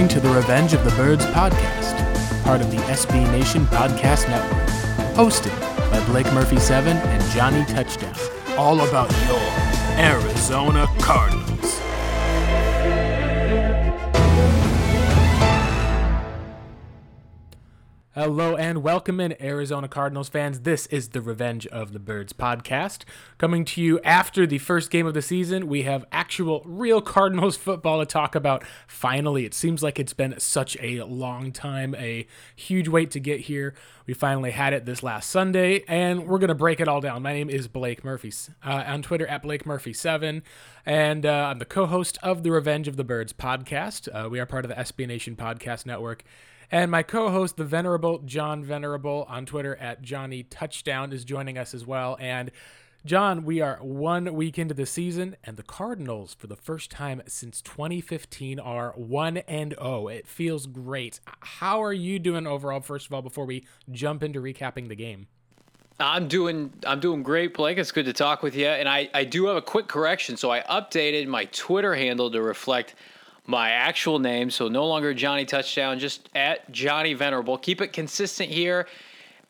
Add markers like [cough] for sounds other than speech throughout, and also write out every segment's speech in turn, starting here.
Listening to the Revenge of the Birds podcast, part of the SB Nation Podcast Network, hosted by Blake Murphy 7 and Johnny Touchdown. All about your Arizona Cardinals. Hello and welcome in, Arizona Cardinals fans. This is the Revenge of the Birds podcast. Coming to you after the first game of the season, we have actual, real Cardinals [laughs] football to talk about. Finally, it seems like it's been such a long time, a huge wait to get here. We finally had it this last Sunday, and we're going to break it all down. My name is Blake Murphy, uh, on Twitter at Blake Murphy7, and uh, I'm the co host of the Revenge of the Birds podcast. Uh, we are part of the SB Nation Podcast Network. And my co host, the Venerable John Venerable on Twitter at Johnny Touchdown, is joining us as well. And John, we are one week into the season, and the Cardinals, for the first time since 2015, are 1 and 0. It feels great. How are you doing overall, first of all, before we jump into recapping the game? I'm doing I'm doing great, Blake. It's good to talk with you. And I, I do have a quick correction. So I updated my Twitter handle to reflect my actual name. So no longer Johnny Touchdown, just at Johnny Venerable. Keep it consistent here.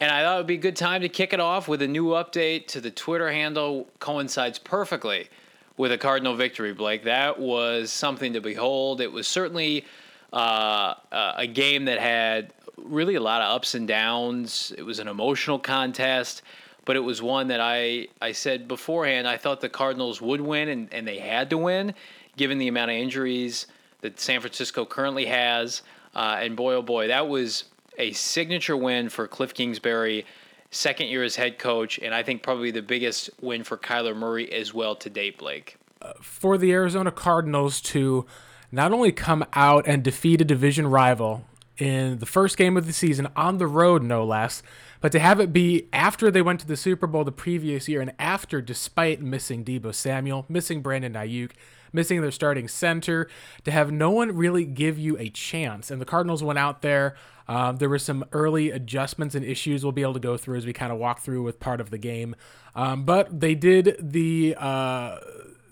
And I thought it would be a good time to kick it off with a new update to the Twitter handle. Coincides perfectly with a Cardinal victory, Blake. That was something to behold. It was certainly uh, a game that had really a lot of ups and downs. It was an emotional contest, but it was one that I, I said beforehand I thought the Cardinals would win, and, and they had to win given the amount of injuries that San Francisco currently has. Uh, and boy, oh boy, that was a signature win for Cliff Kingsbury, second year as head coach, and I think probably the biggest win for Kyler Murray as well to date, Blake. Uh, for the Arizona Cardinals to not only come out and defeat a division rival in the first game of the season on the road, no less, but to have it be after they went to the Super Bowl the previous year and after, despite missing Deebo Samuel, missing Brandon Aiyuk, missing their starting center, to have no one really give you a chance. And the Cardinals went out there. Uh, there were some early adjustments and issues we'll be able to go through as we kind of walk through with part of the game. Um, but they did the uh,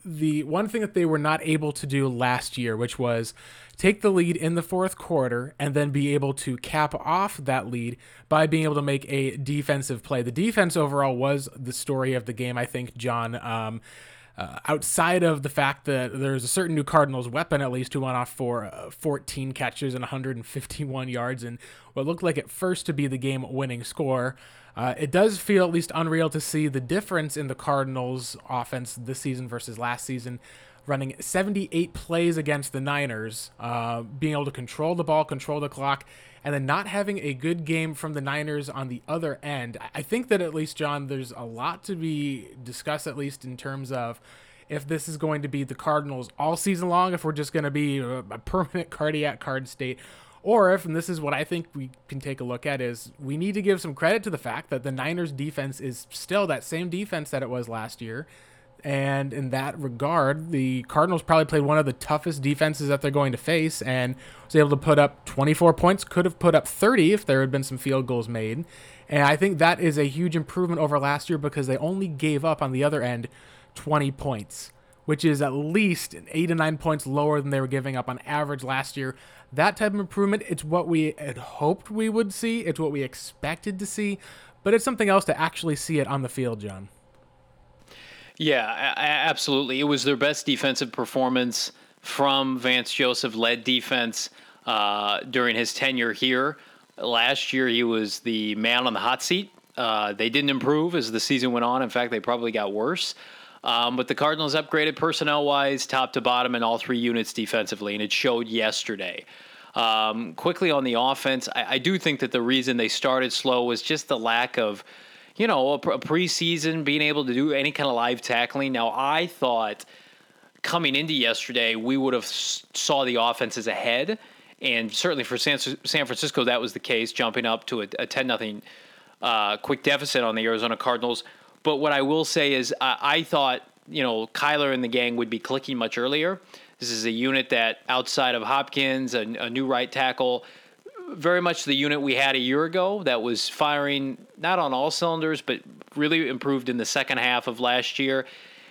the one thing that they were not able to do last year, which was take the lead in the fourth quarter and then be able to cap off that lead by being able to make a defensive play. The defense overall was the story of the game, I think, John. Um, uh, outside of the fact that there's a certain new Cardinals weapon, at least, who went off for uh, 14 catches and 151 yards and what looked like at first to be the game winning score, uh, it does feel at least unreal to see the difference in the Cardinals' offense this season versus last season. Running 78 plays against the Niners, uh, being able to control the ball, control the clock, and then not having a good game from the Niners on the other end. I think that at least, John, there's a lot to be discussed, at least in terms of if this is going to be the Cardinals all season long, if we're just going to be a, permanent [laughs] cardiac card state, or if, and this is what I think we can take a look at, is we need to give some credit to the fact that the Niners defense is still that same defense that it was last year. And in that regard, the Cardinals probably played one of the toughest defenses that they're going to face and was able to put up 24 points, could have put up 30 if there had been some field goals made. And I think that is a huge improvement over last year because they only gave up on the other end 20 points, which is at least eight to nine points lower than they were giving up on average last year. That type of improvement, it's what we had hoped we would see, it's what we expected to see, but it's something else to actually see it on the field, John. Yeah, absolutely. It was their best defensive performance from Vance Joseph led defense uh, during his tenure here. Last year, he was the man on the hot seat. Uh, they didn't improve as the season went on. In fact, they probably got worse. Um, but the Cardinals upgraded personnel wise, top to bottom, in all three units defensively, and it showed yesterday. Um, quickly on the offense, I, I do think that the reason they started slow was just the lack of you know, a, preseason, being able to do any kind of live tackling. Now, I thought coming into yesterday, we would have saw the offenses ahead, and certainly for San, San Francisco, that was the case, jumping up to a, ten nothing uh, quick deficit on the Arizona Cardinals. But what I will say is, I thought you know Kyler and the gang would be clicking much earlier. This is a unit that outside of Hopkins, a, a new right tackle very much the unit we had a year ago that was firing not on all cylinders, but really improved in the second half of last year.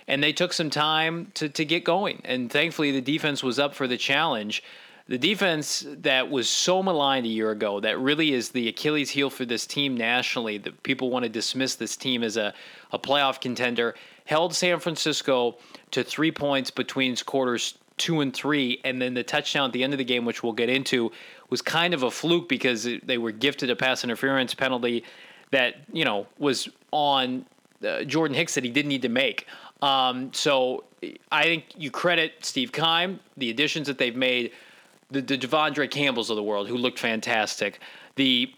And they took some time to, to get going. And thankfully, the defense was up for the challenge. the defense that was so maligned a year ago, that really is the Achilles heel for this team nationally, that people want to dismiss this team as a, a playoff contender, held San Francisco to three points between quarters two and three, and then the touchdown at the end of the game, which we'll get into, was kind of a fluke because they were gifted a pass interference penalty that you know was on uh, Jordan Hicks that he didn't need to make. Um, so I think you credit Steve Keim, the additions that they've made, the, the De'Vondre Campbells of the world who looked fantastic, the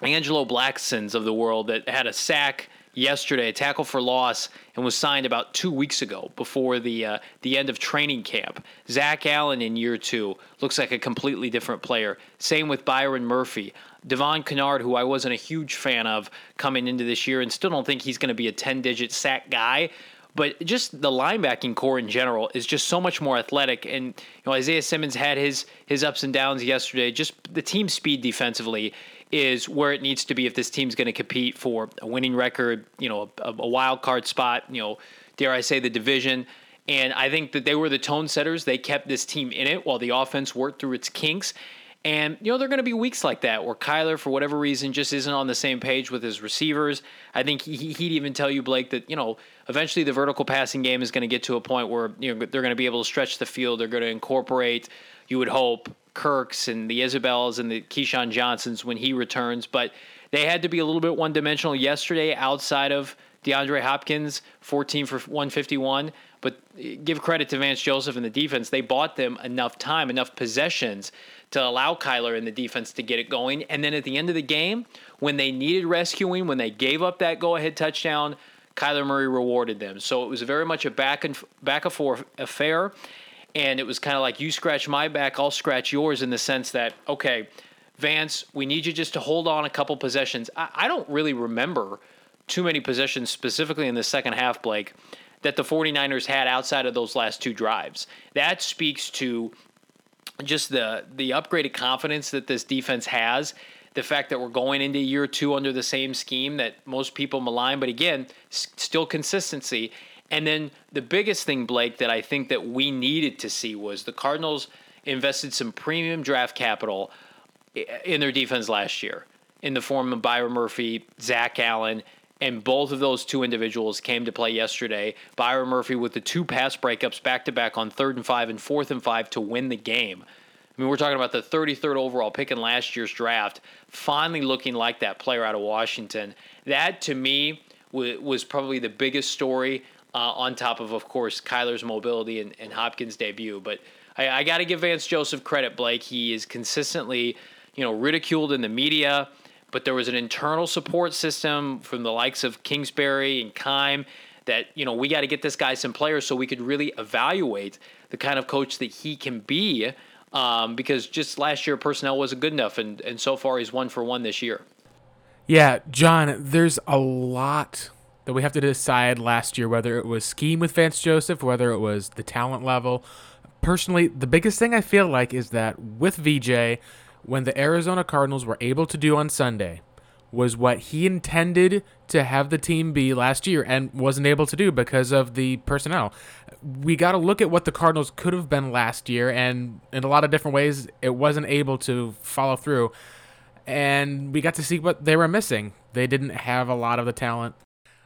Angelo Blacksons of the world that had a sack yesterday, a tackle for loss, and was signed about two weeks ago before the uh, the end of training camp. Zach Allen in year two looks like a completely different player. Same with Byron Murphy. Devon Kennard, who I wasn't a huge fan of coming into this year, and still don't think he's going to be a 10 digit sack guy. But just the linebacking core in general is just so much more athletic. And you know, Isaiah Simmons had his his ups and downs yesterday. Just the team speed defensively is where it needs to be if this team's going to compete for a winning record, you know, a, a wild card spot, you know, dare I say the division. And I think that they were the tone setters. They kept this team in it while the offense worked through its kinks. And, you know, there are going to be weeks like that where Kyler, for whatever reason, just isn't on the same page with his receivers. I think he, he'd even tell you, Blake, that, you know, eventually the vertical passing game is going to get to a point where, you know, they're going to be able to stretch the field. They're going to incorporate, you would hope, Kirks and the Isabels and the Keyshawn Johnsons when he returns. But they had to be a little bit one dimensional yesterday outside of DeAndre Hopkins, 14 for 151. But give credit to Vance Joseph and the defense. They bought them enough time, enough possessions to allow Kyler and the defense to get it going. And then at the end of the game, when they needed rescuing, when they gave up that go ahead touchdown, Kyler Murray rewarded them. So it was very much a back and back and forth affair. And it was kind of like you scratch my back, I'll scratch yours in the sense that, okay, Vance, we need you just to hold on a couple possessions. I, I don't really remember too many possessions, specifically in the second half, Blake, that the 49ers had outside of those last two drives. That speaks to just the the upgraded confidence that this defense has, the fact that we're going into year two under the same scheme that most people malign, but again, still consistency. And then the biggest thing, Blake, that I think that we needed to see was the Cardinals invested some premium draft capital in their defense last year in the form of Byron Murphy, Zach Allen, and both of those two individuals came to play yesterday. Byron Murphy with the two pass breakups back to back on third and five and fourth and five to win the game. I mean, we're talking about the 33rd overall pick in last year's draft, finally looking like that player out of Washington. That, to me, was probably the biggest story uh, on top of, of course, Kyler's mobility and, and Hopkins' debut. But I, I got to give Vance Joseph credit, Blake. He is consistently, you know, ridiculed in the media but there was an internal support system from the likes of Kingsbury and Keim that you know we got to get this guy some players so we could really evaluate the kind of coach that he can be. Um, because just last year personnel wasn't good enough, and and so far he's one for one this year. Yeah, John, there's a lot that we have to decide last year whether it was scheme with Vance Joseph, whether it was the talent level. Personally, the biggest thing I feel like is that with VJ, when the Arizona Cardinals were able to do on Sunday was what he intended to have the team be last year and wasn't able to do because of the personnel. We got to look at what the Cardinals could have been last year, and in a lot of different ways, it wasn't able to follow through. And we got to see what they were missing. They didn't have a lot of the talent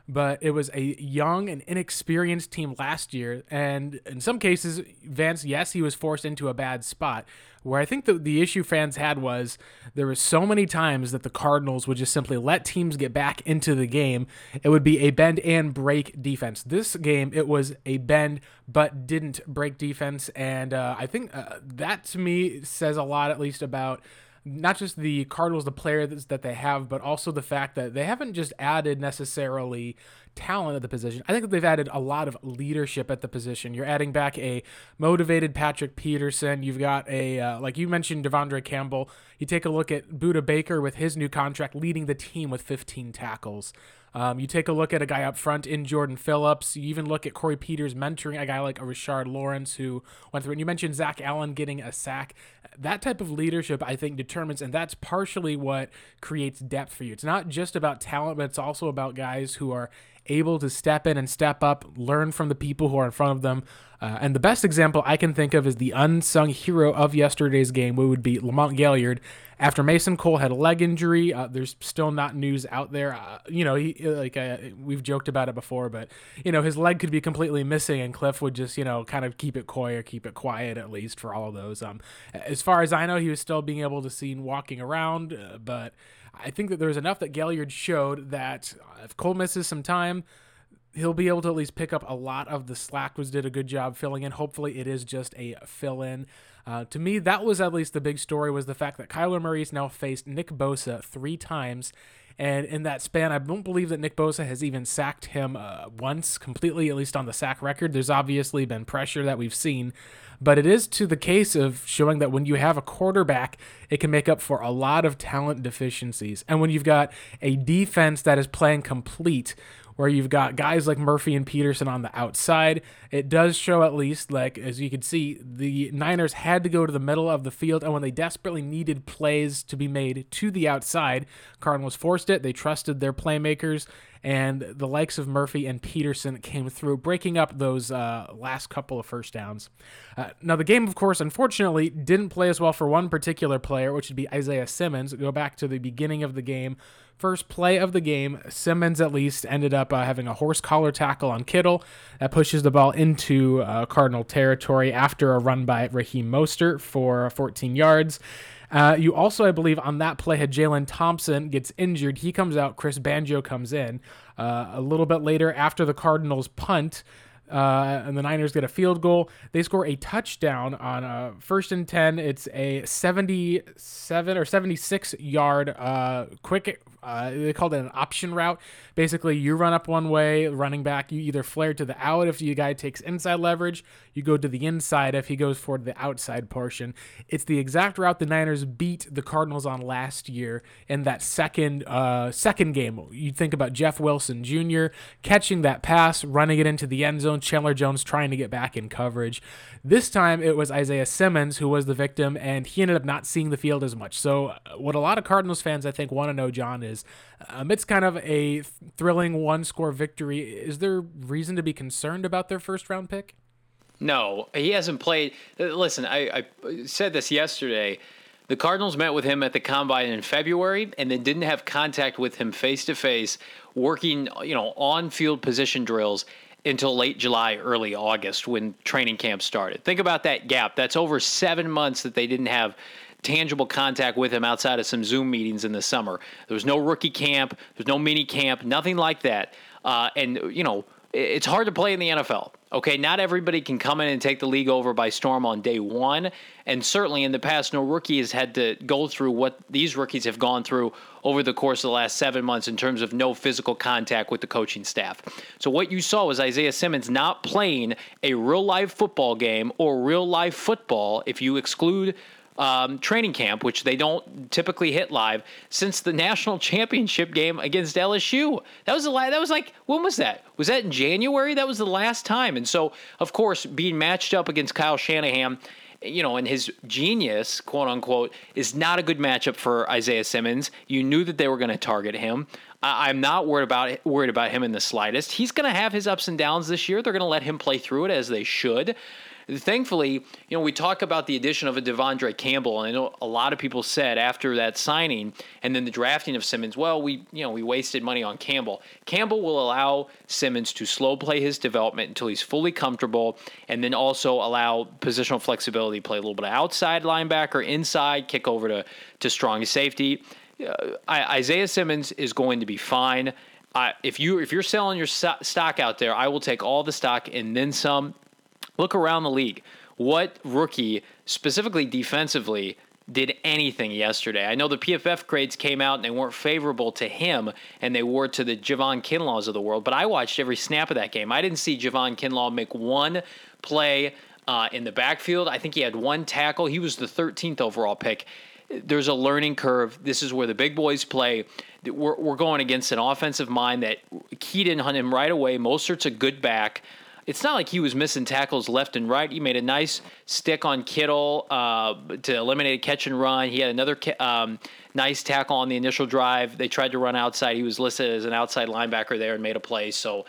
but it was a young and inexperienced team last year. And in some cases, Vance, yes, he was forced into a bad spot. Where I think the, the issue fans had was there were so many times that the Cardinals would just simply let teams get back into the game. It would be a bend and break defense. This game, it was a bend but didn't break defense. And uh, I think uh, that to me says a lot, at least, about not just the Cardinals, the players that they have, but also the fact that they haven't just added necessarily talent at the position. I think that they've added a lot of leadership at the position. You're adding back a motivated Patrick Peterson. You've got a, uh, like you mentioned, De'Vondre Campbell. You take a look at Budda Baker with his new contract leading the team with 15 tackles. Um, you take a look at a guy up front in Jordan Phillips. You even look at Corey Peters mentoring a guy like a Rashard Lawrence who went through. And you mentioned Zach Allen getting a sack. That type of leadership, I think, determines, and that's partially what creates depth for you. It's not just about talent, but it's also about guys who are able to step in and step up, learn from the people who are in front of them. Uh, and the best example I can think of is the unsung hero of yesterday's game, which would be Lamont Gaillard. After Mason Cole had a leg injury, uh, there's still not news out there. Uh, you know, he like uh, we've joked about it before, but you know his leg could be completely missing, and Cliff would just you know kind of keep it coy or keep it quiet at least for all of those. Um, as far as I know, he was still being able to see walking around, uh, but I think that there's enough that Gaillard showed that if Cole misses some time he'll be able to at least pick up a lot of the slack. Was did a good job filling in. Hopefully, it is just a fill in. Uh, to me, that was at least the big story was the fact that Kyler Murray has now faced Nick Bosa three times. And in that span, I don't believe that Nick Bosa has even sacked him uh, once completely, at least on the sack record. There's obviously been pressure that we've seen, but it is to the case of showing that when you have a quarterback, it can make up for a lot of talent deficiencies. And when you've got a defense that is playing complete, where you've got guys like Murphy and Peterson on the outside. It does show at least, like as you can see, the Niners had to go to the middle of the field, and when they desperately needed plays to be made to the outside, Cardinals forced it. They trusted their playmakers, and the likes of Murphy and Peterson came through, breaking up those uh, last couple of first downs. Uh, now, the game, of course, unfortunately, didn't play as well for one particular player, which would be Isaiah Simmons. Go back to the beginning of the game first play of the game, Simmons at least ended up uh, having a horse collar tackle on Kittle that pushes the ball into uh, Cardinal territory after a run by Raheem Mostert for 14 yards. Uh, you also, I believe, on that play had Jalen Thompson gets injured. He comes out. Chris Banjo comes in. Uh, a little bit later, after the Cardinals punt, uh, and the Niners get a field goal. They score a touchdown on a first and 10. It's a 77 or 76 yard uh, quick, uh, they called it an option route. Basically, you run up one way, running back, you either flare to the out if the guy takes inside leverage, you go to the inside if he goes for the outside portion. It's the exact route the Niners beat the Cardinals on last year in that second uh, second game. You think about Jeff Wilson Jr. catching that pass, running it into the end zone, Chandler Jones trying to get back in coverage. This time it was Isaiah Simmons who was the victim, and he ended up not seeing the field as much. So, uh, what a lot of Cardinals fans, I think, want to know, John, is amidst kind of a thrilling one score victory, is there reason to be concerned about their first round pick? No, he hasn't played. Uh, listen, I, I said this yesterday. The Cardinals met with him at the combine in February and then didn't have contact with him face to face, working, you know, on field position drills until late July, early August when training camp started. Think about that gap. That's over seven months that they didn't have tangible contact with him outside of some Zoom meetings in the summer. There was no rookie camp, there's no mini camp, nothing like that. Uh, and, you know, it's hard to play in the NFL. Okay, not everybody can come in and take the league over by storm on day one. And certainly in the past, no rookie has had to go through what these rookies have gone through over the course of the last seven months in terms of no physical contact with the coaching staff. So what you saw was Isaiah Simmons not playing a real life football game or real life football if you exclude um, training camp, which they don't typically hit live, since the national championship game against LSU. That was the la- that was like when was that? Was that in January? That was the last time. And so, of course, being matched up against Kyle Shanahan you know, and his genius, quote unquote, is not a good matchup for Isaiah Simmons. You knew that they were going to target him. I, am not worried about worried about him in the slightest. He's going to have his ups and downs this year. They're going to let him play through it as they should thankfully, you know, we talk about the addition of a De'Vondre Campbell, and I know a lot of people said after that signing and then the drafting of Simmons, well, we you know we wasted money on Campbell. Campbell will allow Simmons to slow play his development until he's fully comfortable, and then also allow positional flexibility, play a little bit of outside linebacker, inside, kick over to to strong safety. Uh, Isaiah Simmons is going to be fine. Uh, if you if you're selling your stock out there, I will take all the stock and then some. Look around the league. What rookie, specifically defensively, did anything yesterday? I know the PFF grades came out and they weren't favorable to him and they were to the Javon Kinlaws of the world, but I watched every snap of that game. I didn't see Javon Kinlaw make one play uh, in the backfield. I think he had one tackle. He was the 13th overall pick. There's a learning curve. This is where the big boys play. We're, we're going against an offensive mind that keyed in on him right away. Mostert's a good back it's not like he was missing tackles left and right. He made a nice stick on Kittle uh, to eliminate a catch and run. He had another um, nice tackle on the initial drive. They tried to run outside. He was listed as an outside linebacker there and made a play. So,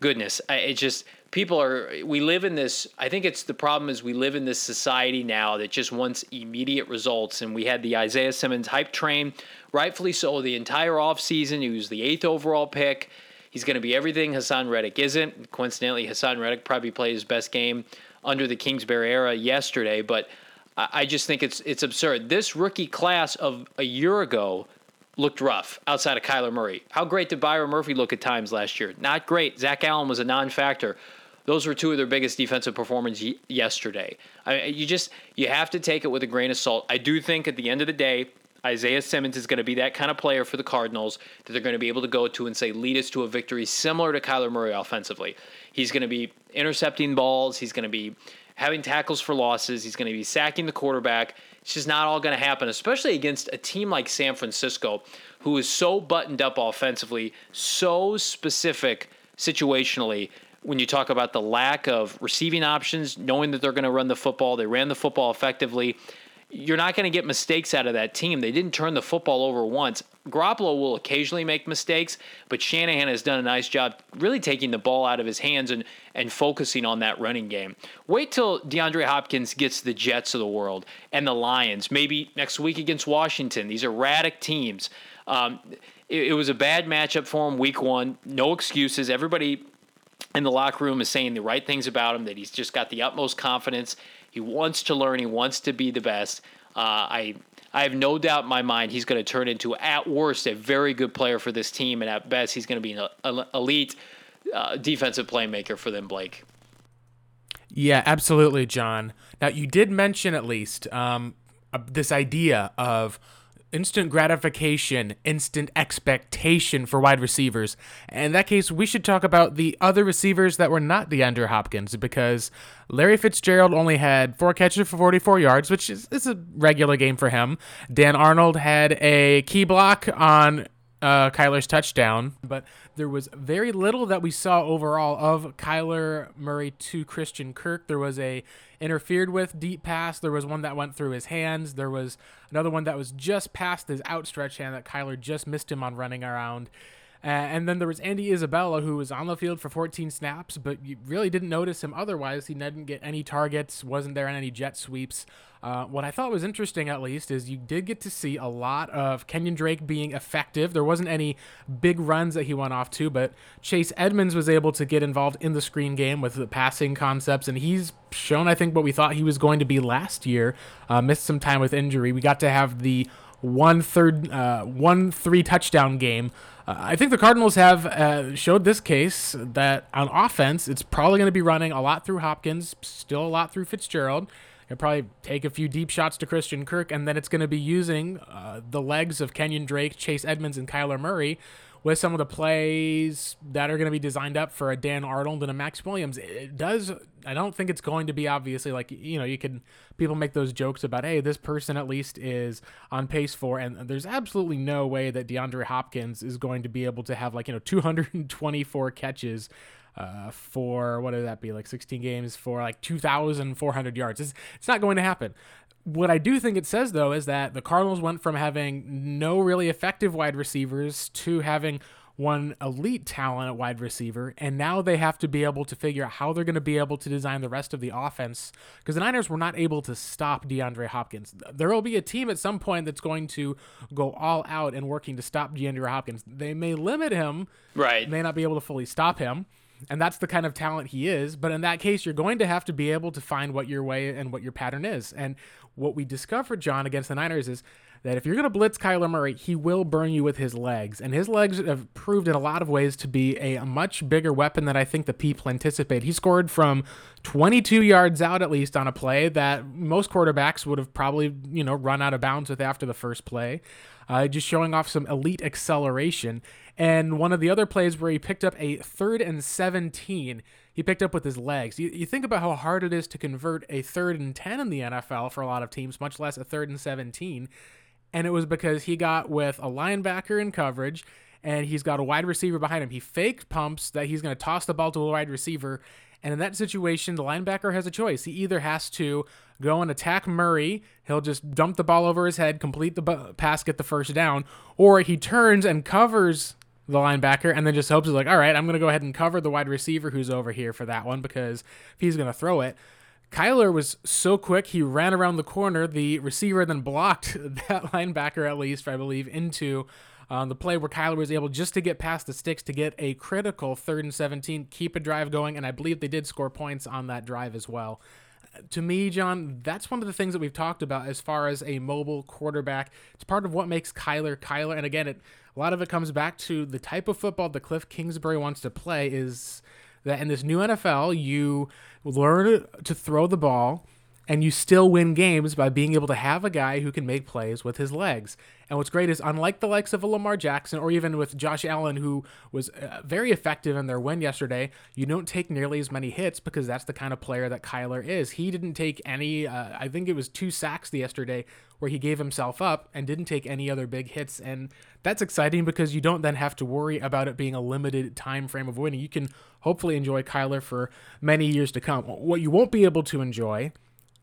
goodness, it just people are. We live in this. I think it's the problem is we live in this society now that just wants immediate results. And we had the Isaiah Simmons hype train, rightfully so, the entire offseason. He was the eighth overall pick. He's going to be everything Haason Reddick isn't. Coincidentally, Haason Reddick probably played his best game under the Kingsbury era yesterday, but I just think it's it's absurd. This rookie class of a year ago looked rough outside of Kyler Murray. How great did Byron Murphy look at times last year? Not great. Zach Allen was a non-factor. Those were two of their biggest defensive performances yesterday. I you just you have to take it with a grain of salt. I do think at the end of the day, Isaiah Simmons is going to be that kind of player for the Cardinals that they're going to be able to go to and say, lead us to a victory similar to Kyler Murray offensively. He's going to be intercepting balls. He's going to be having tackles for losses. He's going to be sacking the quarterback. It's just not all going to happen, especially against a team like San Francisco, who is so buttoned up offensively, so specific situationally. When you talk about the lack of receiving options, knowing that they're going to run the football, they ran the football effectively you're not going to get mistakes out of that team. They didn't turn the football over once. Garoppolo will occasionally make mistakes, but Shanahan has done a nice job really taking the ball out of his hands and, and focusing on that running game. Wait till DeAndre Hopkins gets the Jets of the world and the Lions, maybe next week against Washington. These erratic teams. Um, it, it was a bad matchup for him week one. No excuses. Everybody in the locker room is saying the right things about him, that he's just got the utmost confidence he wants to learn. He wants to be the best. Uh, I I have no doubt in my mind he's going to turn into at worst a very good player for this team, and at best he's going to be an elite uh, defensive playmaker for them, Blake. Yeah, absolutely, John. Now you did mention at least um, uh, this idea of instant gratification, instant expectation for wide receivers. In that case, we should talk about the other receivers that were not DeAndre Hopkins because Larry Fitzgerald only had four catches for 44 yards, which is, is a regular game for him. Dan Arnold had a key block on uh, Kyler's touchdown, but there was very little that we saw overall of Kyler Murray to Christian Kirk. There was a interfered with deep pass. There was one that went through his hands. There was another one that was just past his outstretched hand that Kyler just missed him on running around. Uh, and then there was Andy Isabella, who was on the field for 14 snaps, but you really didn't notice him otherwise. He didn't get any targets, wasn't there on any jet sweeps. Uh, what I thought was interesting, at least, is you did get to see a lot of Kenyon Drake being effective. There wasn't any big runs that he went off to, but Chase Edmonds was able to get involved in the screen game with the passing concepts, and he's shown, I think, what we thought he was going to be last year. Uh, missed some time with injury. We got to have the one third, uh, one three touchdown game uh, I think the Cardinals have uh, showed this case that on offense, it's probably going to be running a lot through Hopkins, still a lot through Fitzgerald. He'll probably take a few deep shots to Christian Kirk, and then it's going to be using uh, the legs of Kenyon Drake, Chase Edmonds, and Kyler Murray with some of the plays that are going to be designed up for a Dan Arnold and a Maxx Williams. It does. I don't think it's going to be obviously like you know you can people make those jokes about hey this person at least is on pace for and there's absolutely no way that DeAndre Hopkins is going to be able to have like you know 224 catches uh, for what would that be like 16 games for like 2,400 yards. It's, it's not going to happen. What I do think it says, though, is that the Cardinals went from having no really effective wide receivers to having one elite talent at wide receiver, and now they have to be able to figure out how they're going to be able to design the rest of the offense because the Niners were not able to stop DeAndre Hopkins. There will be a team at some point that's going to go all out and working to stop DeAndre Hopkins. They may limit him, right? May not be able to fully stop him and that's the kind of talent he is. But in that case, you're going to have to be able to find what your way and what your pattern is. And what we discovered, John, against the Niners is that if you're going to blitz Kyler Murray, he will burn you with his legs. And his legs have proved in a lot of ways to be a much bigger weapon than I think the people anticipate. He scored from 22 yards out, at least, on a play that most quarterbacks would have probably, you know, run out of bounds with after the first play. Uh, just showing off some elite acceleration. And one of the other plays where he picked up a third and 17, he picked up with his legs. You, you think about how hard it is to convert a third and 10 in the NFL for a lot of teams, much less a third and 17. And it was because he got with a linebacker in coverage and he's got a wide receiver behind him. He faked pumps that he's going to toss the ball to a wide receiver. And in that situation, the linebacker has a choice. He either has to go and attack Murray, he'll just dump the ball over his head, complete the pass, get the first down, or he turns and covers the linebacker and then just hopes he's like, all right, I'm going to go ahead and cover the wide receiver who's over here for that one because if he's going to throw it. Kyler was so quick, he ran around the corner. The receiver then blocked [laughs] that linebacker, at least, I believe, into um, the play where Kyler was able just to get past the sticks to get a critical third and 17, keep a drive going, and I believe they did score points on that drive as well. To me, John, that's one of the things that we've talked about as far as a mobile quarterback. It's part of what makes Kyler Kyler. And again, it, a lot of it comes back to the type of football that Cliff Kingsbury wants to play is that in this new NFL, you learn to throw the ball and you still win games by being able to have a guy who can make plays with his legs. And what's great is, unlike the likes of a Lamar Jackson or even with Josh Allen, who was uh, very effective in their win yesterday, you don't take nearly as many hits because that's the kind of player that Kyler is. He didn't take any, uh, I think it was two sacks yesterday where he gave himself up and didn't take any other big hits. And that's exciting because you don't then have to worry about it being a limited time frame of winning. You can hopefully enjoy Kyler for many years to come. What you won't be able to enjoy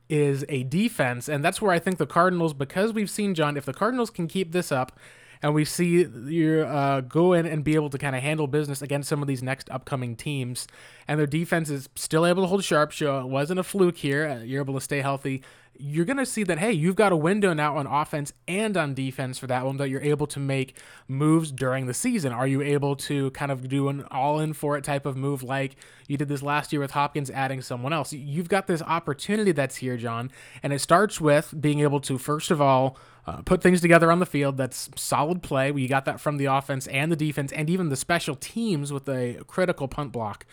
is a defense, and that's where I think the Cardinals, because we've seen John, if the Cardinals can keep this up, and we see you uh, go in and be able to kind of handle business against some of these next upcoming teams, and their defense is still able to hold sharp. Show it wasn't a fluke here. Uh, you're able to stay healthy you're going to see that, hey, you've got a window now on offense and on defense for that one that you're able to make moves during the season. Are you able to kind of do an all in for it type of move like you did this last year with Hopkins adding someone else? You've got this opportunity that's here, John, and it starts with being able to, first of all, uh, put things together on the field that's solid play. We got that from the offense and the defense and even the special teams with a critical punt block.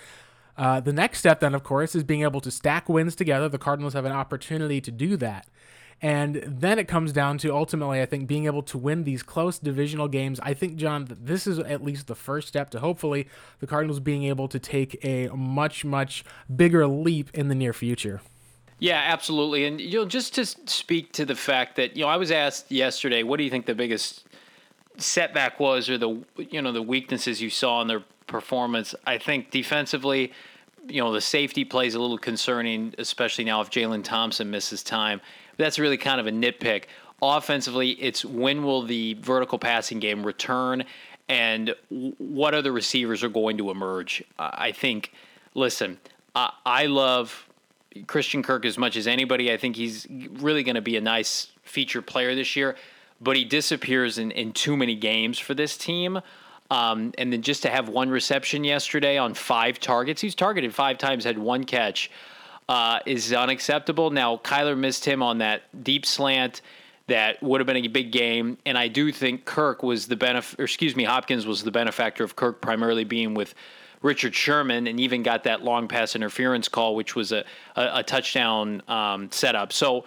Uh, the next step, then, of course, is being able to stack wins together. The Cardinals have an opportunity to do that. And then it comes down to ultimately, I think, being able to win these close divisional games. I think, John, that this is at least the first step to hopefully the Cardinals being able to take a much, much bigger leap in the near future. Yeah, absolutely. And you know, just to speak to the fact that you know, I was asked yesterday, what do you think the biggest setback was, or the you know the weaknesses you saw in their performance. I think defensively, you know, the safety plays a little concerning, especially now if Jalen Thompson misses time. But that's really kind of a nitpick. Offensively, it's when will the vertical passing game return and what other receivers are going to emerge. I think, listen, I love Christian Kirk as much as anybody. I think he's really going to be a nice feature player this year, but he disappears in, in too many games for this team. Um, and then just to have one reception yesterday on five targets, he's targeted five times, had one catch, uh, is unacceptable. Now, Kyler missed him on that deep slant that would have been a big game. And I do think Kirk was the benefit, excuse me, Hopkins was the benefactor of Kirk primarily being with Richard Sherman and even got that long pass interference call, which was a, a, a touchdown um, setup. So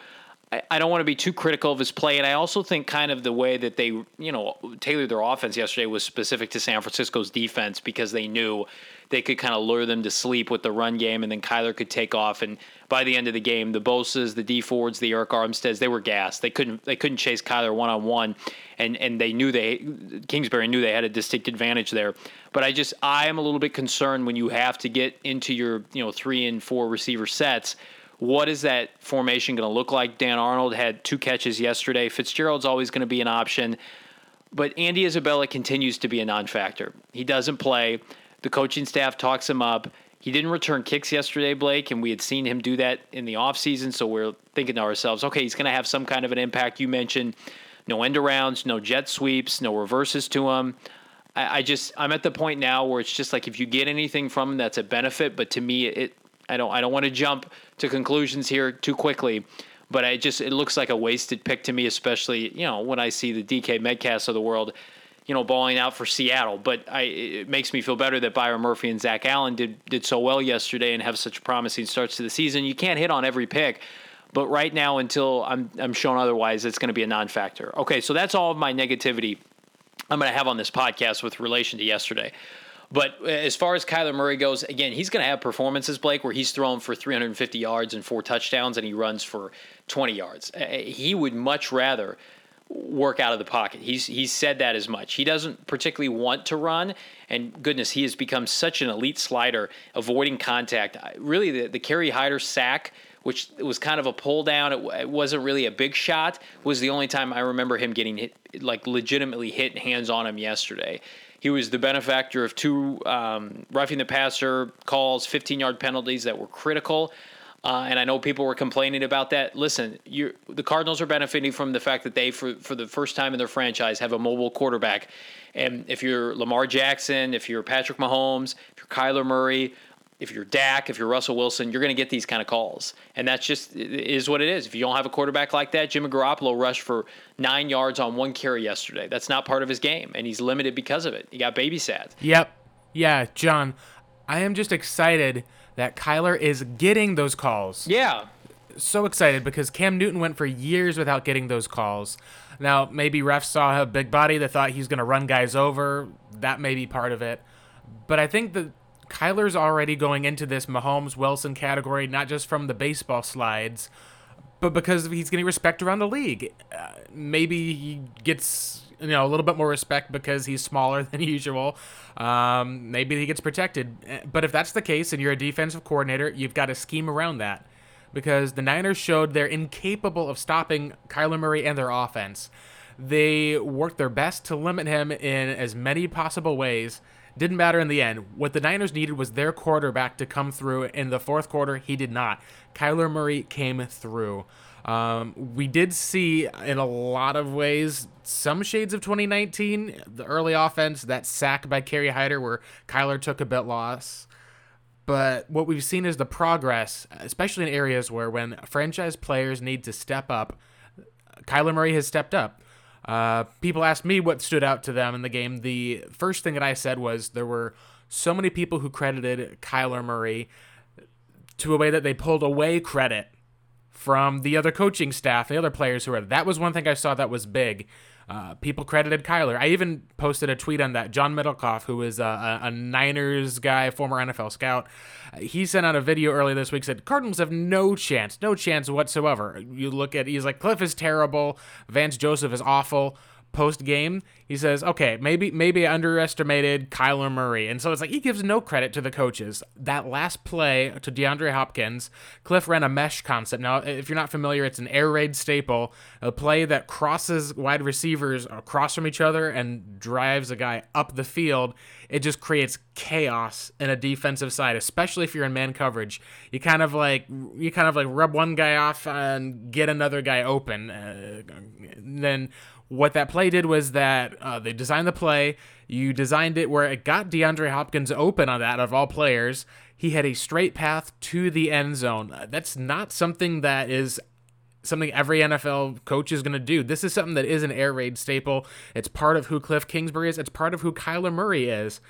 I, don't want to be too critical of his play, and I also think kind of the way that they, you know, tailored their offense yesterday was specific to San Francisco's defense because they knew they could kind of lure them to sleep with the run game, and then Kyler could take off. And by the end of the game, the Bosa's, the Dee Fords, the Arik Armsteads, they were gassed. They couldn't they couldn't chase Kyler one on one, and and they knew they Kingsbury knew they had a distinct advantage there. But I just I am a little bit concerned when you have to get into your you know three and four receiver sets what is that formation going to look like? Dan Arnold had two catches yesterday. Fitzgerald's always going to be an option, but Andy Isabella continues to be a non factor. He doesn't play. The coaching staff talks him up. He didn't return kicks yesterday, Blake, and we had seen him do that in the offseason. So we're thinking to ourselves, okay, he's going to have some kind of an impact. You mentioned no end arounds, no jet sweeps, no reverses to him. I, I just, I'm at the point now where it's just like if you get anything from him, that's a benefit. But to me, it, I don't, I don't want to jump to conclusions here too quickly. But I just it looks like a wasted pick to me, especially you know when I see the DK Metcalfs of the world, you know, balling out for Seattle. But I it makes me feel better that Byron Murphy and Zach Allen did did so well yesterday and have such promising starts to the season. You can't hit on every pick. But right now, until I'm I'm shown otherwise, it's going to be a non-factor. Okay, so that's all of my negativity I'm going to have on this podcast with relation to yesterday. But as far as Kyler Murray goes, again, he's going to have performances, Blake, where he's thrown for 350 yards and four touchdowns and he runs for 20 yards. Uh, he would much rather work out of the pocket. He's he's said that as much. He doesn't particularly want to run, and goodness, he has become such an elite slider, avoiding contact. Really, the the Kerry Hyder sack, which was kind of a pull down, it, it, wasn't really a big shot. Was the only time I remember him getting hit, like legitimately hit hands on him yesterday. He was the benefactor of two um, roughing the passer calls, 15 yard penalties that were critical. Uh, and I know people were complaining about that. Listen, the Cardinals are benefiting from the fact that they, for, for the first time in their franchise, have a mobile quarterback. And if you're Lamar Jackson, if you're Patrick Mahomes, if you're Kyler Murray, if you're Dak, if you're Russell Wilson, you're going to get these kind of calls. And that's just is what it is. If you don't have a quarterback like that, Jimmy Garoppolo rushed for nine yards on one carry yesterday. That's not part of his game, and he's limited because of it. He got babysat. Yep. Yeah, John, I am just excited – that Kyler is getting those calls. Yeah. So excited because Cam Newton went for years without getting those calls. Now, maybe refs saw a big body that thought he's going to run guys over. That may be part of it. But I think that Kyler's already going into this Mahomes Wilson category, not just from the baseball slides, but because he's getting respect around the league. Uh, maybe he gets you know a little bit more respect because he's smaller [laughs] than usual. Um, maybe he gets protected. Eh, but if that's the case and you're a defensive coordinator, you've got to scheme around that because the Niners showed they're incapable of stopping Kyler Murray and their offense. They worked their best to limit him in as many possible ways. Didn't matter in the end. What the Niners needed was their quarterback to come through. In the fourth quarter, he did not. Kyler Murray came through. Um, we did see in a lot of ways some shades of 2019. The early offense, that sack by Kerry Hyder where Kyler took a bit loss. But what we've seen is the progress, especially in areas where when franchise players need to step up, Kyler Murray has stepped up. Uh, people asked me what stood out to them in the game. The first thing that I said was there were so many people who credited Kyler Murray to a way that they pulled away credit from the other coaching staff, the other players who were. That was one thing I saw that was big. Uh, people credited Kyler. I even posted a tweet on that. John Middlekauff, who is a, a, Niners guy, former NFL scout, he sent out a video earlier this week. Said Cardinals have no chance, no chance whatsoever. You look at he's like Cliff is terrible, Vance Joseph is awful post game, he says, "Okay, maybe maybe I underestimated Kyler Murray," and so it's like he gives no credit to the coaches. That last play to DeAndre Hopkins, Cliff ran a mesh concept. Now, if you're not familiar, it's an air raid staple, a play that crosses wide receivers across from each other and drives a guy up the field. It just creates chaos in a defensive side, especially if you're in man coverage. You kind of like you kind of like rub one guy off and get another guy open. Uh, then what that play did was that uh, they designed the play. You designed it where it got DeAndre Hopkins open on that of all players. He had a straight path to the end zone. Uh, that's not something that is something every NFL coach is going to do. This is something that is an air raid staple. It's part of who Cliff Kingsbury is. It's part of who Kyler Murray is.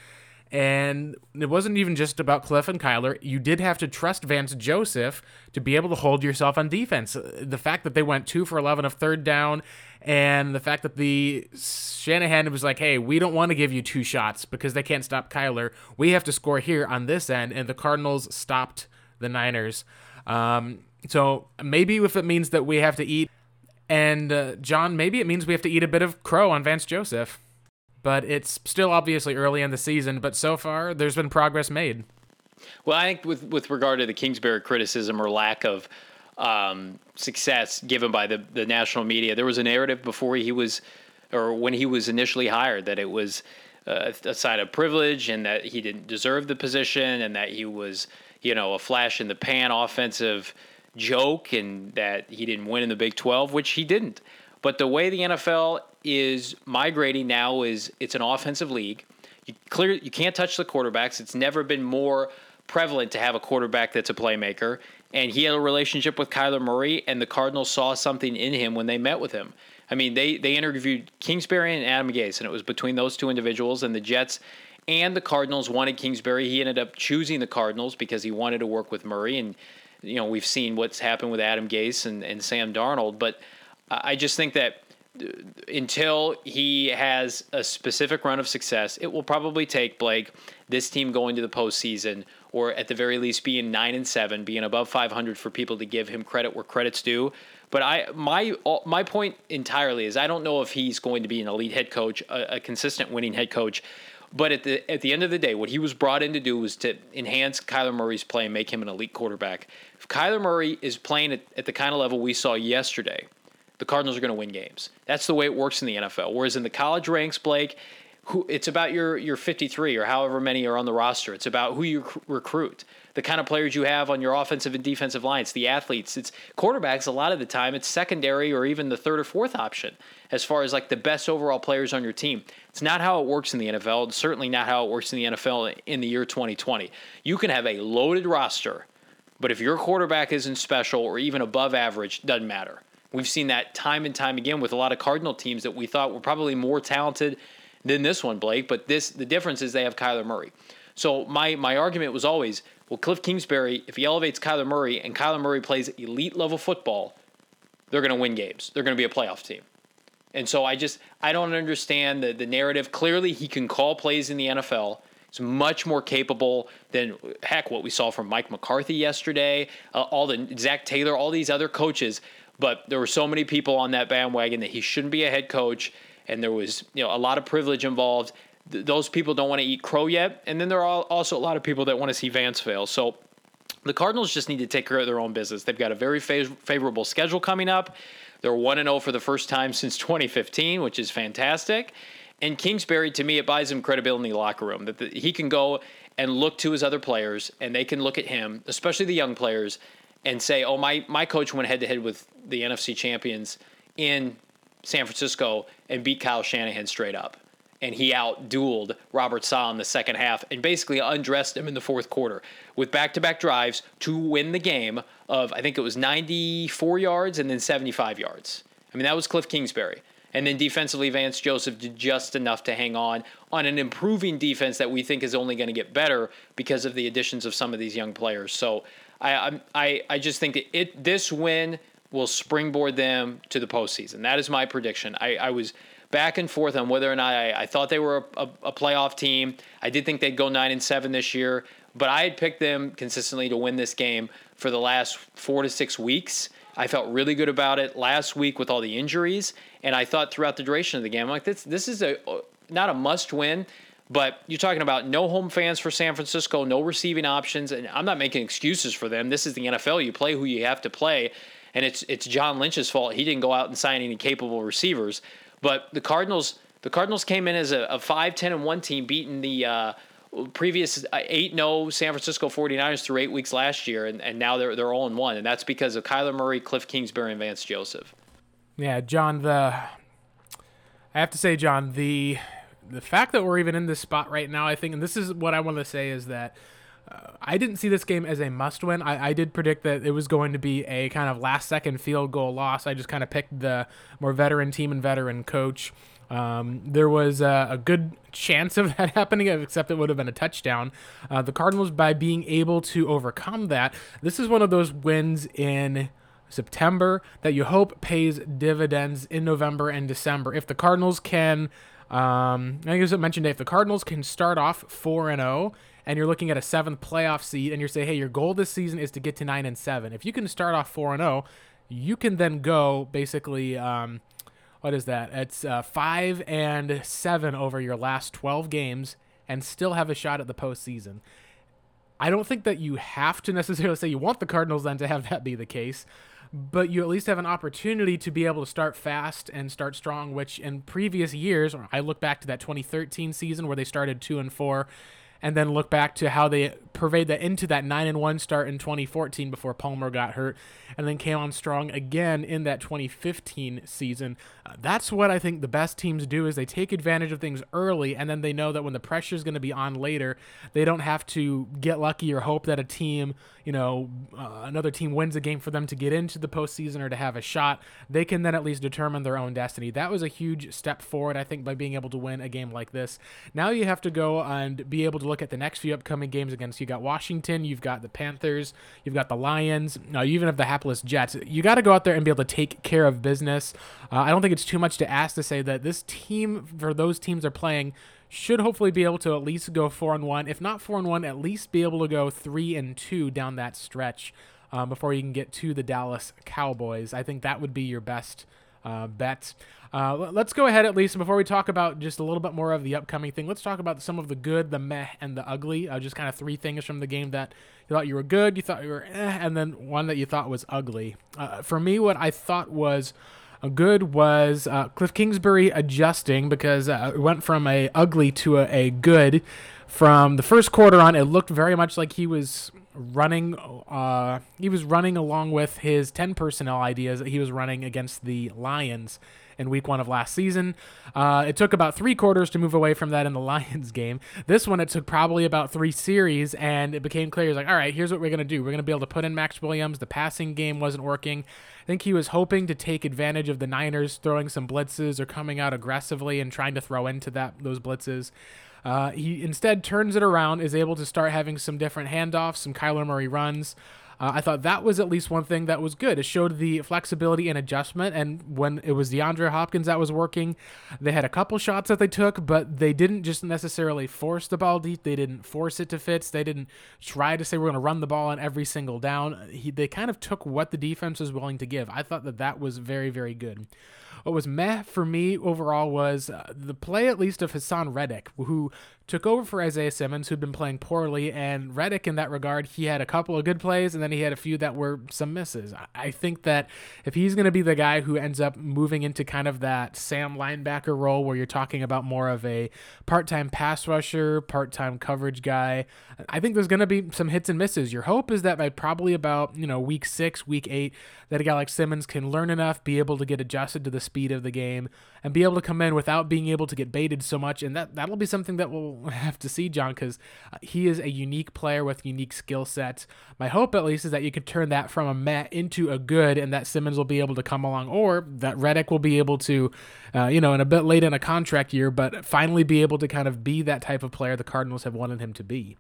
And it wasn't even just about Cliff and Kyler. You did have to trust Vance Joseph to be able to hold yourself on defense. The fact that they went two for 11 of third down, and the fact that the Shanahan was like, hey, we don't want to give you two shots because they can't stop Kyler. We have to score here on this end. And the Cardinals stopped the Niners. Um, so maybe if it means that we have to eat, and uh, John, maybe it means we have to eat a bit of crow on Vance Joseph but it's still obviously early in the season. But so far, there's been progress made. Well, I think with with regard to the Kingsbury criticism or lack of um, success given by the the national media, there was a narrative before he was, or when he was initially hired, that it was uh, a sign of privilege and that he didn't deserve the position and that he was, you know, a flash in the pan offensive joke and that he didn't win in the Big 12, which he didn't. But the way the NFL is migrating now is it's an offensive league. You clear you can't touch the quarterbacks. It's never been more prevalent to have a quarterback that's a playmaker. And he had a relationship with Kyler Murray, and the Cardinals saw something in him when they met with him. I mean, they they interviewed Kingsbury and Adam Gase, and it was between those two individuals. And the Jets and the Cardinals wanted Kingsbury. He ended up choosing the Cardinals because he wanted to work with Murray. And you know, we've seen what's happened with Adam Gase and, and Sam Darnold. But I just think that until he has a specific run of success, it will probably take Blake this team going to the postseason, or at the very least being nine and seven, being above 500 for people to give him credit where credit's due. But I my my point entirely is I don't know if he's going to be an elite head coach, a, a consistent winning head coach. But at the at the end of the day, what he was brought in to do was to enhance Kyler Murray's play and make him an elite quarterback. If Kyler Murray is playing at, at the kind of level we saw yesterday, the Cardinals are going to win games. That's the way it works in the NFL. Whereas in the college ranks, Blake, who it's about your your 53 or however many are on the roster. It's about who you recruit, the kind of players you have on your offensive and defensive lines, the athletes. It's quarterbacks a lot of the time. It's secondary or even the third or fourth option as far as like the best overall players on your team. It's not how it works in the NFL. It's certainly not how it works in the NFL in the year 2020. You can have a loaded roster, but if your quarterback isn't special or even above average, doesn't matter. We've seen that time and time again with a lot of Cardinal teams that we thought were probably more talented than this one, Blake. But this the difference is they have Kyler Murray. So my my argument was always, well, Cliff Kingsbury, if he elevates Kyler Murray and Kyler Murray plays elite level football, they're going to win games. They're going to be a playoff team. And so I just I don't understand the the narrative. Clearly, he can call plays in the NFL. He's much more capable than heck what we saw from Mike McCarthy yesterday. Uh, all the Zac Taylor, all these other coaches. But there were so many people on that bandwagon that he shouldn't be a head coach and there was you know a lot of privilege involved. Th- those people don't want to eat crow yet, and then there are also a lot of people that want to see Vance fail. So the Cardinals just need to take care of their own business. They've got a very fav- favorable schedule coming up. They're 1 0 for the first time since 2015, which is fantastic. And Kingsbury, to me, it buys him credibility in the locker room that the, he can go and look to his other players, and they can look at him, especially the young players, and say, "Oh, my my coach went head to head with the NFC champions in San Francisco and beat Kyle Shanahan straight up. And he outdueled Robert Saleh in the second half and basically undressed him in the fourth quarter with back to back drives to win the game of, I think it was 94 yards and then 75 yards. I mean, that was Cliff Kingsbury. And then defensively, Vance Joseph did just enough to hang on on an improving defense that we think is only going to get better because of the additions of some of these young players. So I I I just think that it this win will springboard them to the postseason. That is my prediction. I, I was back and forth on whether or not I, I thought they were a, a, a, playoff team. I did think they'd go nine and seven this year, but I had picked them consistently to win this game for the last four to six weeks. I felt really good about it last week with all the injuries, and I thought throughout the duration of the game, I'm like this this is a not a must win. But you're talking about no home fans for San Francisco, no receiving options, and I'm not making excuses for them. This is the NFL. You play who you have to play and it's it's John Lynch's fault. He didn't go out and sign any capable receivers. But the Cardinals the Cardinals came in as a, a 5 10 and 1 team beating the uh, previous 8 0 San Francisco 49ers through 8 weeks last year and, and now they're they're all in 1 and that's because of Kyler Murray, Cliff Kingsbury and Vance Joseph. Yeah, John the I have to say John the the fact that we're even in this spot right now, I think and this is what I want to say is that uh, I didn't see this game as a must win. I, I, did predict that it was going to be a kind of last second field goal loss. I just kind of picked the more veteran team and veteran coach. Um, there was a, a, good chance of [laughs] that happening, except it would have been a touchdown. Uh, the Cardinals, by being able to overcome that, this is one of those wins in September that you hope pays dividends in November and December. If the Cardinals can, um, I guess I mentioned if the Cardinals can start off 4 and 0 and you're looking at a seventh playoff seed and you're saying, hey, your goal this season is to get to nine and seven. If you can start off four and zero, oh, you can then go basically. Um, what is that? It's uh, five and seven over your last 12 games and still have a shot at the postseason. I don't think that you have to necessarily say you want the Cardinals then to have that be the case, but you at least have an opportunity to be able to start fast and start strong, which in previous years, I look back to that 2013 season where they started two and four and then look back to how they pervade that into that 9 and 1 start in 2014 before Palmer got hurt and then came on strong again in that 2015 season. Uh, that's what I think the best teams do is they take advantage of things early and then they know that when the pressure is going to be on later, they don't have to get lucky or hope that a team, you know, uh, another team wins a game for them to get into the postseason or to have a shot. They can then at least determine their own destiny. That was a huge step forward, I think, by being able to win a game like this. Now you have to go and be able to look at the next few upcoming games against you got Washington, you've got the Panthers, you've got the Lions, no, you even have the hapless Jets. You got to go out there and be able to take care of business. Uh, I don't think it's too much to ask to say that this team, for those teams are playing, should hopefully be able to at least go four and one. If not four and one, at least be able to go three and two down that stretch. um, before you can get to the Dallas Cowboys. I think that would be your best uh, bet. Uh, let's go ahead at least before we talk about just a little bit more of the upcoming thing. Let's talk about some of the good, the meh, and the ugly. Uh, just kind of three things from the game that you thought you were good, you thought you were eh, and then one that you thought was ugly. Uh, for me, what I thought was good was uh, Cliff Kingsbury adjusting because uh, it went from a ugly to a, a good. From the first quarter on, it looked very much like he was running uh, he was running along with his 10 personnel ideas that he was running against the Lions in week one of last season. Uh, it took about three quarters to move away from that in the [laughs] Lions game. This one, it took probably about three series, and it became clear. He's like, all right, here's what we're going to do. We're going to be able to put in Maxx Williams. The passing game wasn't working. I think he was hoping to take advantage of the Niners throwing some blitzes or coming out aggressively and trying to throw into that those blitzes. Uh, he instead turns it around, is able to start having some different handoffs, some Kyler Murray runs. Uh, I thought that was at least one thing that was good. It showed the flexibility and adjustment. And when it was DeAndre Hopkins that was working, they had a couple shots that they took, but they didn't just necessarily force the ball deep. They didn't force it to Fitz. They didn't try to say we're going to run the ball on every single down. He, they kind of took what the defense was willing to give. I thought that that was very, very good. What was meh for me overall was uh, the play, at least, of Haason Reddick, who took over for Isaiah Simmons, who'd been playing poorly. And Reddick, in that regard, he had a couple of good plays, and then he had a few that were some misses. I think that if he's going to be the guy who ends up moving into kind of that Sam linebacker role, where you're talking about more of a part-time pass rusher, part-time coverage guy, I think there's going to be some hits and misses. Your hope is that by probably about you know week six, week eight, that a guy like Simmons can learn enough, be able to get adjusted to the speed of the game, and be able to come in without being able to get baited so much. And that that'll be something that we'll [laughs] have to see John because uh, he is a unique player with unique skill sets. My hope, at least, is that you could turn that from a met into a good, and that Simmons will be able to come along, or that Reddick will be able to, uh, you know, in a bit late in a contract year, but finally be able to kind of be that type of player the Cardinals have wanted him to be.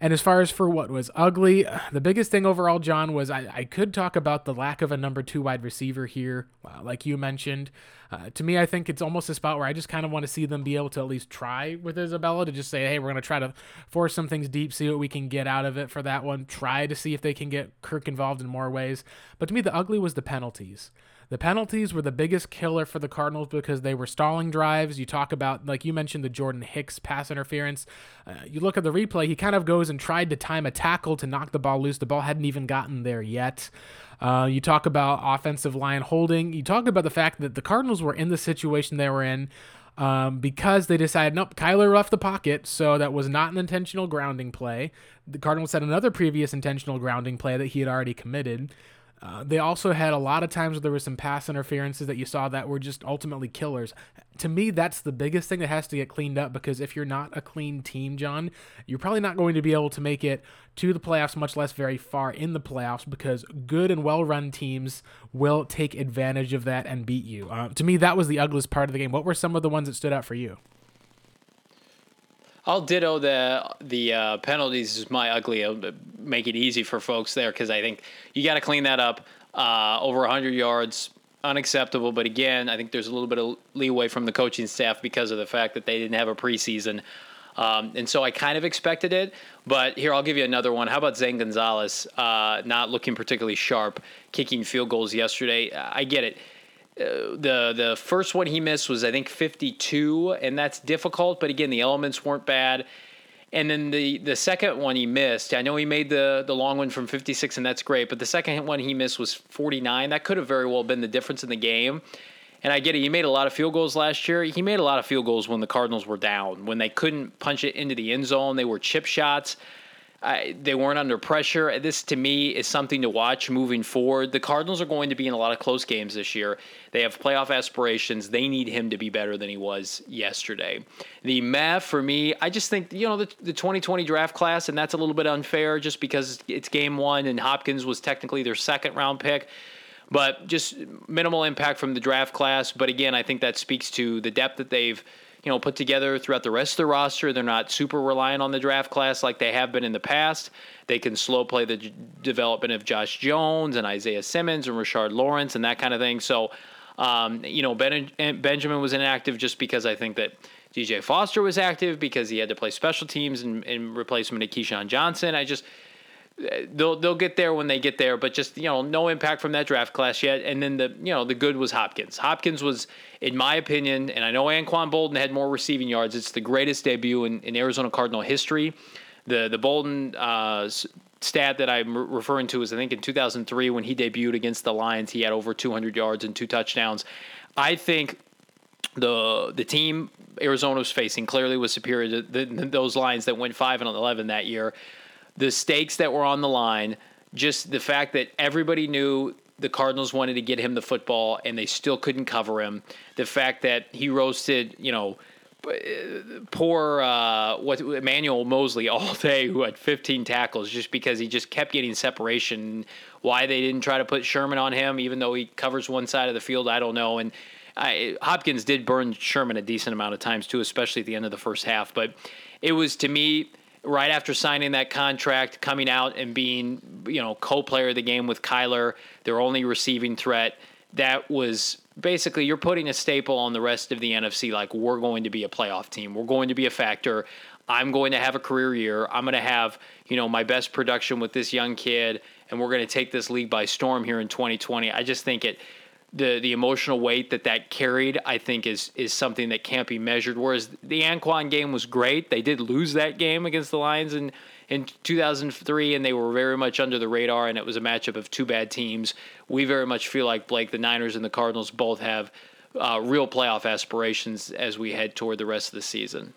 And as far as for what was ugly, the biggest thing overall, John, was I, I could talk about the lack of a number two wide receiver here, uh, like you mentioned. Uh, to me, I think it's almost a spot where I just kind of want to see them be able to at least try with Isabella to just say, hey, we're going to try to force some things deep, see what we can get out of it for that one. Try to see if they can get Kirk involved in more ways. But to me, the ugly was the penalties. The penalties were the biggest killer for the Cardinals because they were stalling drives. You talk about, like you mentioned, the Jordan Hicks pass interference. Uh, you look at the replay, he kind of goes and tried to time a tackle to knock the ball loose. The ball hadn't even gotten there yet. Uh, you talk about offensive line holding. You talk about the fact that the Cardinals were in the situation they were in um, because they decided, nope, Kyler left the pocket, so that was not an intentional grounding play. The Cardinals had another previous intentional grounding play that he had already committed. Uh, they also had a lot of times where there was some pass interferences that you saw that were just ultimately killers. To me, that's the biggest thing that has to get cleaned up because if you're not a clean team, John, you're probably not going to be able to make it to the playoffs, much less very far in the playoffs, because good and well run teams will take advantage of that and beat you. Uh, to me, that was the ugliest part of the game. What were some of the ones that stood out for you? I'll ditto the the uh, penalties is my ugly. I'll make it easy for folks there because I think you got to clean that up. Uh, over 100 yards, unacceptable. But again, I think there's a little bit of leeway from the coaching staff because of the fact that they didn't have a preseason. Um, and so I kind of expected it. But here, I'll give you another one. How about Zane Gonzalez uh, not looking particularly sharp, kicking field goals yesterday? I get it the the first one he missed was I think 52, and that's difficult. But again, the elements weren't bad. And then the the second one he missed. I know he made the the long one from 56, and that's great. But the second one he missed was 49. That could have very well been the difference in the game. And I get it. He made a lot of field goals last year. He made a lot of field goals when the Cardinals were down, when they couldn't punch it into the end zone. They were chip shots. I, they weren't under pressure. This, to me, is something to watch moving forward. The Cardinals are going to be in a lot of close games this year. They have playoff aspirations. They need him to be better than he was yesterday. The math for me, I just think, you know, the, the 2020 draft class, and that's a little bit unfair just because it's game one and Hopkins was technically their second round pick but just minimal impact from the draft class. But again, I think that speaks to the depth that they've you know, put together throughout the rest of the roster. They're not super reliant on the draft class like they have been in the past. They can slow play the d- development of Josh Jones and Isaiah Simmons and Rashard Lawrence and that kind of thing. So, um, you know, ben- Benjamin was inactive just because I think that DJ Foster was active because he had to play special teams in, in replacement of Keyshawn Johnson. I just they'll they'll get there when they get there, but just you know, no impact from that draft class yet. And then the you know the good was Hopkins. Hopkins was, in my opinion, and I know Anquan Boldin had more receiving yards. It's the greatest debut in, in Arizona Cardinal history. The the Boldin uh, stat that I'm referring to is I think in 2003 when he debuted against the Lions, he had over 200 yards and two touchdowns. I think the the team Arizona was facing clearly was superior to the, those Lions that went five and 11 that year the stakes that were on the line, just the fact that everybody knew the Cardinals wanted to get him the football and they still couldn't cover him. The fact that he roasted, you know, poor uh, what Emmanuel Moseley [laughs] all day, who had 15 tackles, just because he just kept getting separation. Why they didn't try to put Sherman on him, even though he covers one side of the field, I don't know. And I, Hopkins did burn Sherman a decent amount of times too, especially at the end of the first half. But it was to me right after signing that contract, coming out and being, you know, co-player of the game with Kyler, their only receiving threat. That was basically you're putting a staple on the rest of the NFC. Like we're going to be a playoff team. We're going to be a factor. I'm going to have a career year. I'm going to have, you know, my best production with this young kid, and we're going to take this league by storm here in 2020. I just think it the the emotional weight that that carried, I think, is is something that can't be measured. Whereas the Anquan game was great. They did lose that game against the Lions in in 2003, and they were very much under the radar. And it was a matchup of two bad teams. We very much feel like Blake, the Niners and the Cardinals both have uh, real playoff aspirations as we head toward the rest of the season.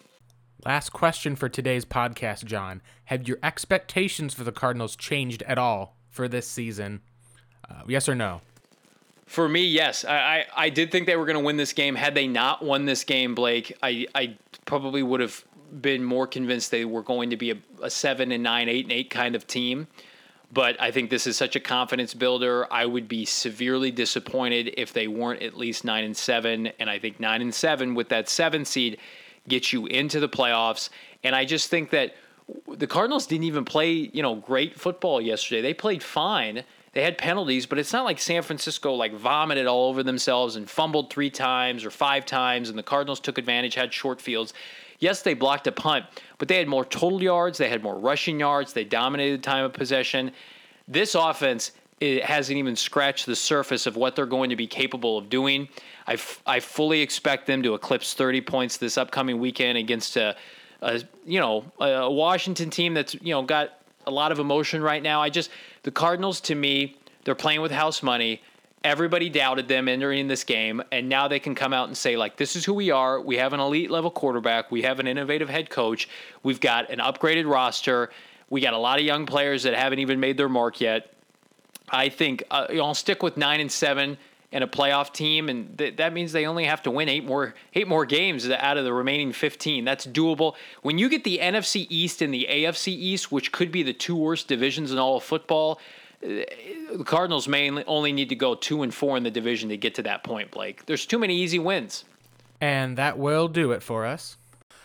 Last question for today's podcast, John. Have your expectations for the Cardinals changed at all for this season? Uh, yes or no? For me, yes. I, I, I did think they were going to win this game. Had they not won this game, Blake, I, I probably would have been more convinced they were going to be a, a seven and nine, eight and eight kind of team. But I think this is such a confidence builder. I would be severely disappointed if they weren't at least nine and seven. And I think nine and seven with that seven seed gets you into the playoffs. And I just think that the Cardinals didn't even play, you know, great football yesterday. They played fine they had penalties, but it's not like San Francisco like vomited all over themselves and fumbled three times or five times, and the Cardinals took advantage, had short fields. Yes, they blocked a punt, but they had more total yards, they had more rushing yards, they dominated the time of possession. This offense it hasn't even scratched the surface of what they're going to be capable of doing. I, f- I fully expect them to eclipse 30 points this upcoming weekend against a, a you know a Washington team that's you know got a lot of emotion right now. I just the Cardinals to me, they're playing with house money. Everybody doubted them entering this game, and now they can come out and say, like, this is who we are. We have an elite level quarterback. We have an innovative head coach. We've got an upgraded roster. We got a lot of young players that haven't even made their mark yet. I think uh, I'll stick with nine and seven and a playoff team, and th- that means they only have to win eight more eight more games out of the remaining 15. That's doable. When you get the NFC East and the AFC East, which could be the two worst divisions in all of football, uh, the Cardinals may only need to go two and four in the division to get to that point. Blake, there's too many easy wins. And that will do it for us.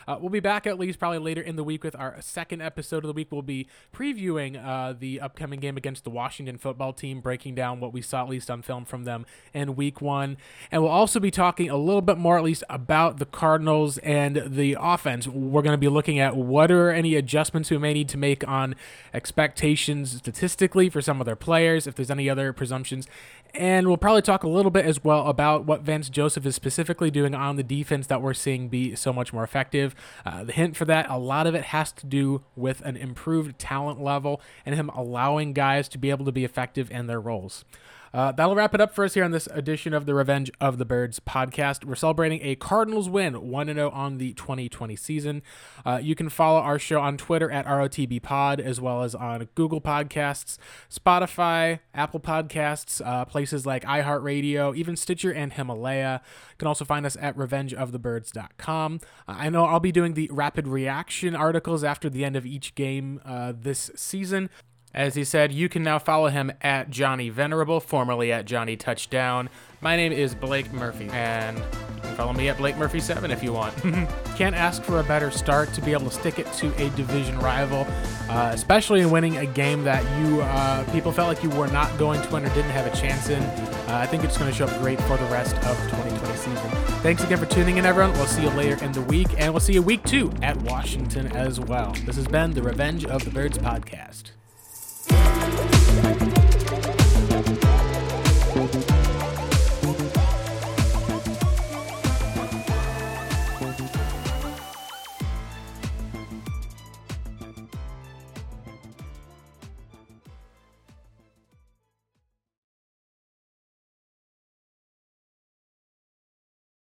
Uh, we'll be back at least probably later in the week with our second episode of the week. We'll be previewing uh, the upcoming game against the Washington football team, breaking down what we saw at least on film from them in week one. And we'll also be talking a little bit more, at least, about the Cardinals and the offense. We're going to be looking at what are any adjustments we may need to make on expectations statistically for some of their players, if there's any other presumptions. And we'll probably talk a little bit as well about what Vance Joseph is specifically doing on the defense that we're seeing be so much more effective. Uh, the hint for that, a lot of it has to do with an improved talent level and him allowing guys to be able to be effective in their roles. Uh, that'll wrap it up for us here on this edition of the Revenge of the Birds podcast. We're celebrating a Cardinals win, 1 0 on the 2020 season. Uh, you can follow our show on Twitter at ROTB Pod, as well as on Google Podcasts, Spotify, Apple Podcasts, uh, places like iHeartRadio, even Stitcher and Himalaya. You can also find us at revengeofthebirds.com. I know I'll be doing the rapid reaction articles after the end of each game uh, this season. As he said, you can now follow him at Johnny Venerable, formerly at Johnny Touchdown. My name is Blake Murphy, and follow me at Blake Murphy7 if you want. [laughs] Can't ask for a better start to be able to stick it to a division rival, uh, especially in winning a game that you uh, people felt like you were not going to win or didn't have a chance in. Uh, I think it's going to show up great for the rest of the 2020 season. Thanks again for tuning in, everyone. We'll see you later in the week, and we'll see you week two at Washington as well. This has been the Revenge of the Birds podcast. Thank you.